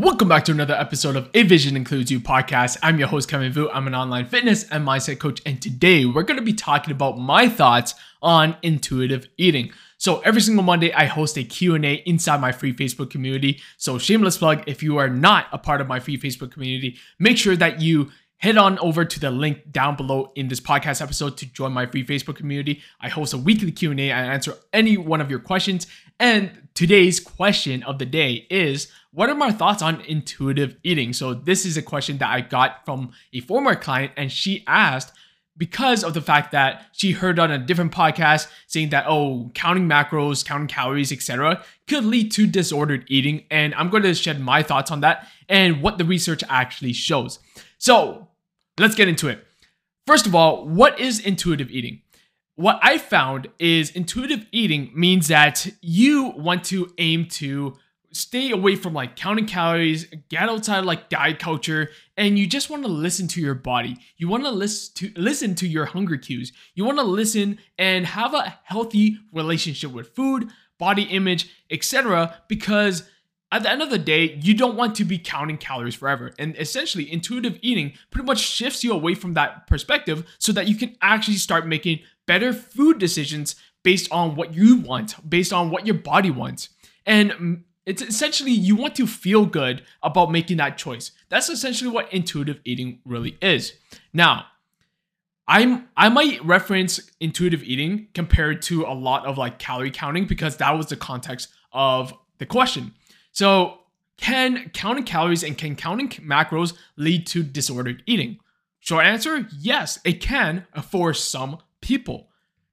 Welcome back to another episode of A Vision Includes You podcast. I'm your host, Kevin Vu. I'm an online fitness and mindset coach, and today we're going to be talking about my thoughts on intuitive eating. So every single Monday, I host a Q&A inside my free Facebook community. So shameless plug, if you are not a part of my free Facebook community, make sure that you head on over to the link down below in this podcast episode to join my free Facebook community. I host a weekly Q&A. I answer any one of your questions. And today's question of the day is what are my thoughts on intuitive eating? So, this is a question that I got from a former client, and she asked because of the fact that she heard on a different podcast saying that, oh, counting macros, counting calories, etc., could lead to disordered eating. And I'm going to shed my thoughts on that and what the research actually shows. So, let's get into it. First of all, what is intuitive eating? What I found is intuitive eating means that you want to aim to stay away from like counting calories, get outside like diet culture, and you just want to listen to your body. You want to listen to listen to your hunger cues. You want to listen and have a healthy relationship with food, body image, etc. because at the end of the day, you don't want to be counting calories forever. And essentially, intuitive eating pretty much shifts you away from that perspective so that you can actually start making better food decisions based on what you want, based on what your body wants. And mm, it's essentially you want to feel good about making that choice. That's essentially what intuitive eating really is. Now, I'm I might reference intuitive eating compared to a lot of like calorie counting because that was the context of the question. So, can counting calories and can counting macros lead to disordered eating? Short answer, yes, it can for some people.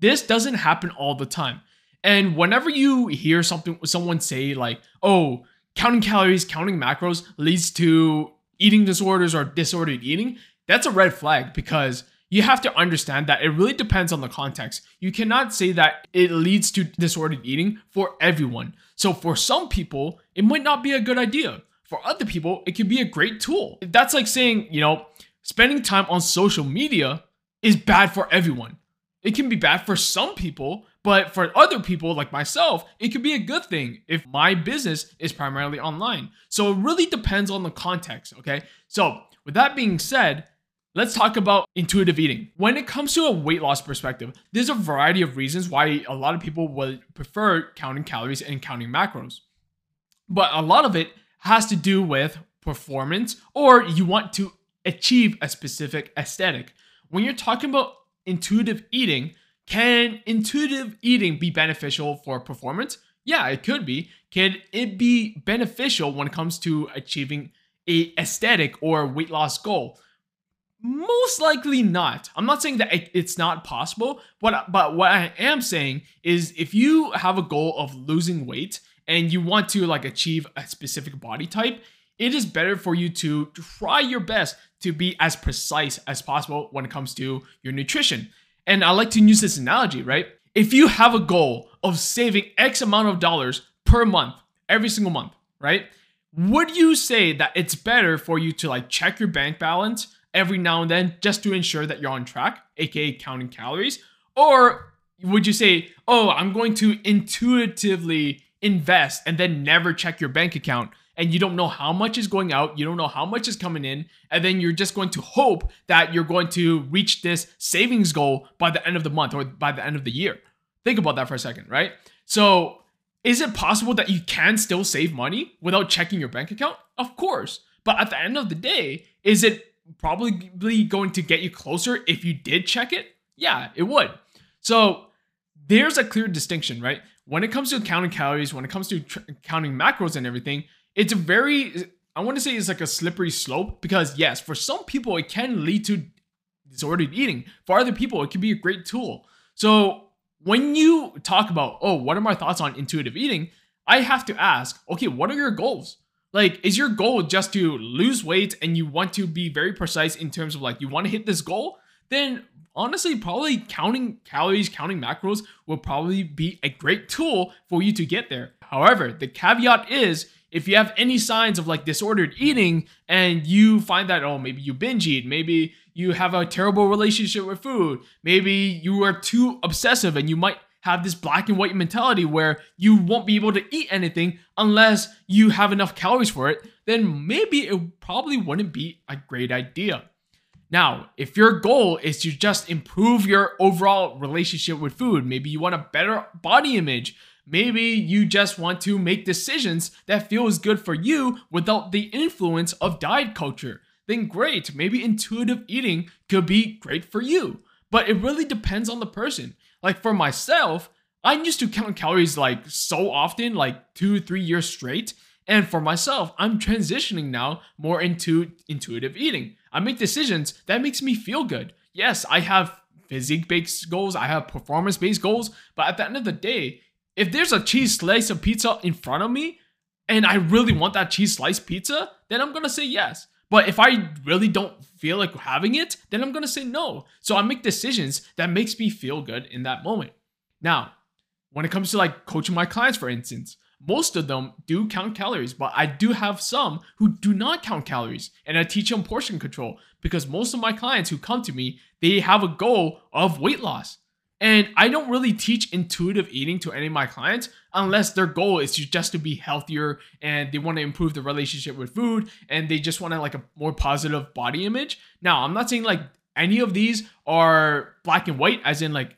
This doesn't happen all the time. And whenever you hear something someone say like, "Oh, counting calories, counting macros leads to eating disorders or disordered eating," that's a red flag because you have to understand that it really depends on the context. You cannot say that it leads to disordered eating for everyone. So for some people, it might not be a good idea. For other people, it could be a great tool. That's like saying, you know, spending time on social media is bad for everyone. It can be bad for some people, but for other people like myself, it could be a good thing if my business is primarily online. So it really depends on the context, okay? So, with that being said, let's talk about intuitive eating. When it comes to a weight loss perspective, there's a variety of reasons why a lot of people would prefer counting calories and counting macros. But a lot of it has to do with performance or you want to achieve a specific aesthetic. When you're talking about intuitive eating, can intuitive eating be beneficial for performance? Yeah, it could be. Can it be beneficial when it comes to achieving a aesthetic or weight loss goal? Most likely not. I'm not saying that it's not possible, but but what I am saying is if you have a goal of losing weight and you want to like achieve a specific body type, it is better for you to try your best to be as precise as possible when it comes to your nutrition. And I like to use this analogy, right? If you have a goal of saving X amount of dollars per month, every single month, right? Would you say that it's better for you to like check your bank balance every now and then just to ensure that you're on track, aka counting calories? Or would you say, oh, I'm going to intuitively invest and then never check your bank account and you don't know how much is going out, you don't know how much is coming in, and then you're just going to hope that you're going to reach this savings goal by the end of the month or by the end of the year. Think about that for a second, right? So, is it possible that you can still save money without checking your bank account? Of course. But at the end of the day, is it probably going to get you closer if you did check it? Yeah, it would. So, there's a clear distinction, right? When it comes to counting calories, when it comes to tr- counting macros and everything, it's a very I want to say it's like a slippery slope because yes, for some people it can lead to disordered eating. For other people, it can be a great tool. So when you talk about, oh, what are my thoughts on intuitive eating? I have to ask, okay, what are your goals? Like, is your goal just to lose weight and you want to be very precise in terms of like you want to hit this goal? Then honestly, probably counting calories, counting macros will probably be a great tool for you to get there. However, the caveat is if you have any signs of like disordered eating and you find that, oh, maybe you binge eat, maybe you have a terrible relationship with food, maybe you are too obsessive and you might have this black and white mentality where you won't be able to eat anything unless you have enough calories for it, then maybe it probably wouldn't be a great idea. Now, if your goal is to just improve your overall relationship with food, maybe you want a better body image, maybe you just want to make decisions that feels good for you without the influence of diet culture, then great, maybe intuitive eating could be great for you. But it really depends on the person. Like for myself, I used to count calories like so often, like two, three years straight. And for myself, I'm transitioning now more into intuitive eating. I make decisions that makes me feel good. Yes, I have physique-based goals, I have performance-based goals, but at the end of the day, if there's a cheese slice of pizza in front of me and I really want that cheese slice pizza, then I'm gonna say yes. But if I really don't feel like having it, then I'm gonna say no. So I make decisions that makes me feel good in that moment. Now, when it comes to like coaching my clients, for instance, most of them do count calories, but I do have some who do not count calories and I teach them portion control because most of my clients who come to me, they have a goal of weight loss. And I don't really teach intuitive eating to any of my clients unless their goal is to just to be healthier and they want to improve the relationship with food and they just want to like a more positive body image. Now, I'm not saying like any of these are black and white as in like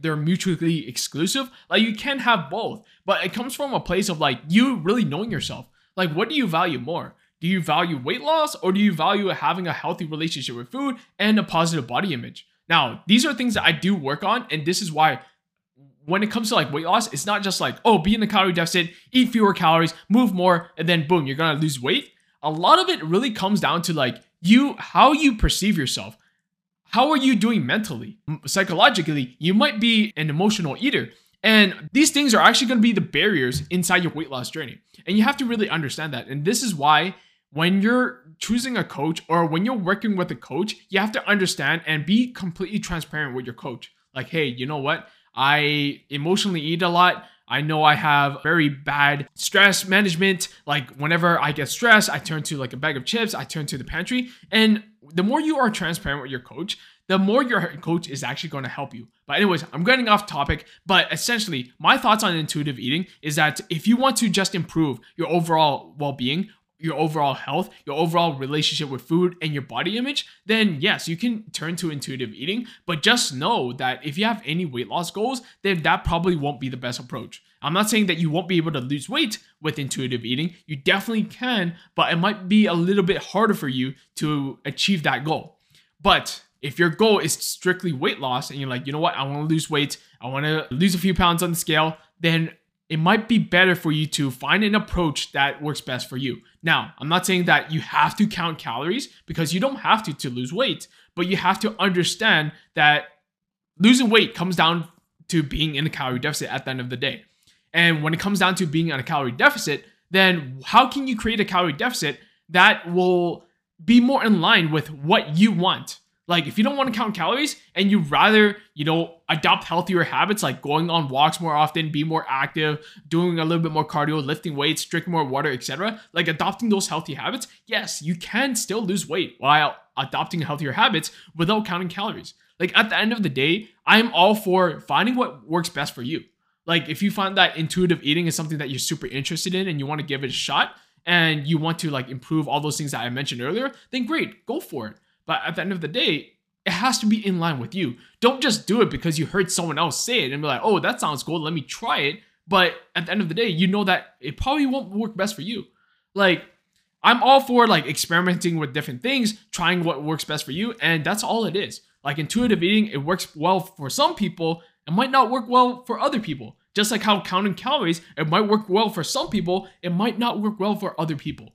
they're mutually exclusive. Like you can have both, but it comes from a place of like you really knowing yourself. Like what do you value more? Do you value weight loss or do you value having a healthy relationship with food and a positive body image? Now, these are things that I do work on and this is why when it comes to like weight loss, it's not just like, oh, be in a calorie deficit, eat fewer calories, move more, and then boom, you're gonna lose weight. A lot of it really comes down to like you, how you perceive yourself. How are you doing mentally? Psychologically, you might be an emotional eater. And these things are actually to be the barriers inside your weight loss journey. And you have to really understand that. And this is why when you're choosing a coach or when you're working with a coach, you have to understand and be completely transparent with your coach. Like, hey, you know what? I emotionally eat a lot. I know I have very bad stress management. Like whenever I get stressed, I turn to like a bag of chips, I turn to the pantry. And the more you are transparent with your coach, the more your coach is actually going to help you. But anyways, I'm getting off topic, but essentially, my thoughts on intuitive eating is that if you want to just improve your overall well-being, your overall health, your overall relationship with food, and your body image, then yes, you can turn to intuitive eating. But just know that if you have any weight loss goals, then that probably won't be the best approach. I'm not saying that you won't be able to lose weight with intuitive eating. You definitely can, but it might be a little bit harder for you to achieve that goal. But if your goal is strictly weight loss and you're like, you know what, I want to lose weight, I want to lose a few pounds on the scale, then it might be better for you to find an approach that works best for you. Now, I'm not saying that you have to count calories because you don't have to to lose weight, but you have to understand that losing weight comes down to being in a calorie deficit at the end of the day. And when it comes down to being on a calorie deficit, then how can you create a calorie deficit that will be more in line with what you want? Like if you don't want to count calories and you rather, you know, adopt healthier habits like going on walks more often, be more active, doing a little bit more cardio, lifting weights, drinking more water, etc. Like adopting those healthy habits, yes, you can still lose weight while adopting healthier habits without counting calories. Like at the end of the day, I'm all for finding what works best for you. Like if you find that intuitive eating is something that you're super interested in and you want to give it a shot and you want to like improve all those things that I mentioned earlier, then great, go for it. But at the end of the day, it has to be in line with you. Don't just do it because you heard someone else say it and be like, oh, that sounds cool, let me try it. But at the end of the day, you know that it probably won't work best for you. Like, I'm all for like experimenting with different things, trying what works best for you, and that's all it is. Like intuitive eating, it works well for some people, it might not work well for other people. Just like how counting calories, it might work well for some people, it might not work well for other people.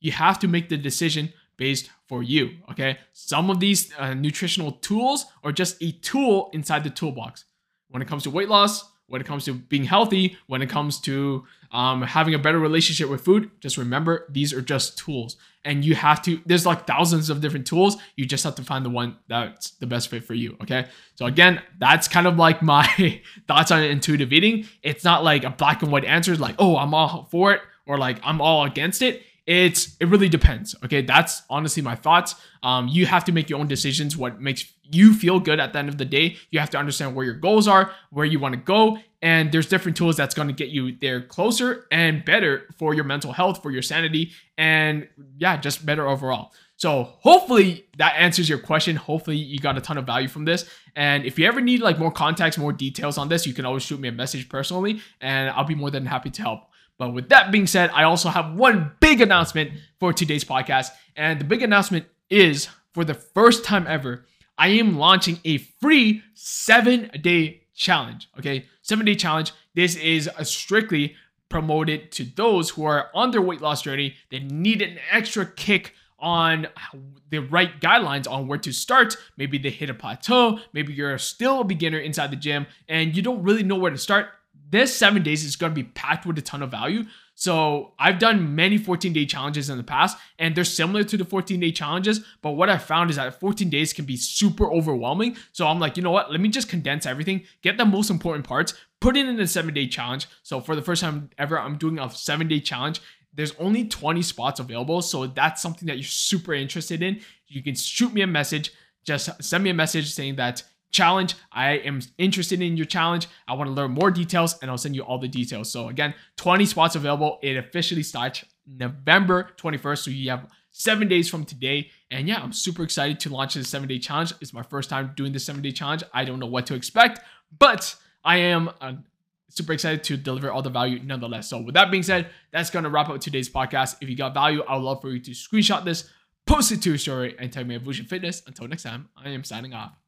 You have to make the decision based for you. Okay. Some of these uh, nutritional tools are just a tool inside the toolbox. When it comes to weight loss, when it comes to being healthy, when it comes to um, having a better relationship with food, just remember these are just tools. And you have to, there's like thousands of different tools. You just have to find the one that's the best fit for you. Okay. So, again, that's kind of like my thoughts on intuitive eating. It's not like a black and white answer, like, oh, I'm all for it or like I'm all against it it's it really depends okay? That's honestly my thoughts. Um, you have to make your own decisions what makes you feel good at the end of the day. You have to understand where your goals are where you want to go and there's different tools that's going to get you there closer and better for your mental health for your sanity and yeah just better overall. So hopefully that answers your question. Hopefully you got a ton of value from this. And if you ever need like more context more details on this you can always shoot me a message personally and i'll be more than happy to help but with that being said, I also have one big announcement for today's podcast. And the big announcement is for the first time ever, I am launching a free seven day challenge. Okay, seven day challenge. This is strictly promoted to those who are on their weight loss journey They need an extra kick on the right guidelines on where to start. Maybe they hit a plateau. Maybe you're still a beginner inside the gym and you don't really know where to start this seven days is going to be packed with a ton of value. So I've done many 14 day challenges in the past, and they're similar to the 14 day challenges. But what I found is that 14 days can be super overwhelming. So I'm like, you know what? Let me just condense everything, get the most important parts, put it in a seven day challenge. So for the first time ever, I'm doing a seven day challenge. There's only 20 spots available. So that's something that you're super interested in. You can shoot me a message. Just send me a message saying that challenge. I am interested in your challenge. I want to learn more details and I'll send you all the details. So again, 20 spots available. It officially starts November 21st. So you have seven days from today. And yeah, I'm super excited to launch this seven day challenge. It's my first time doing this seven day challenge. I don't know what to expect, but I am uh, super excited to deliver all the value nonetheless. So with that being said, that's going to wrap up today's podcast. If you got value, I would love for you to screenshot this, post it to your story, and tag me at Vusion Fitness. Until next time, I am signing off.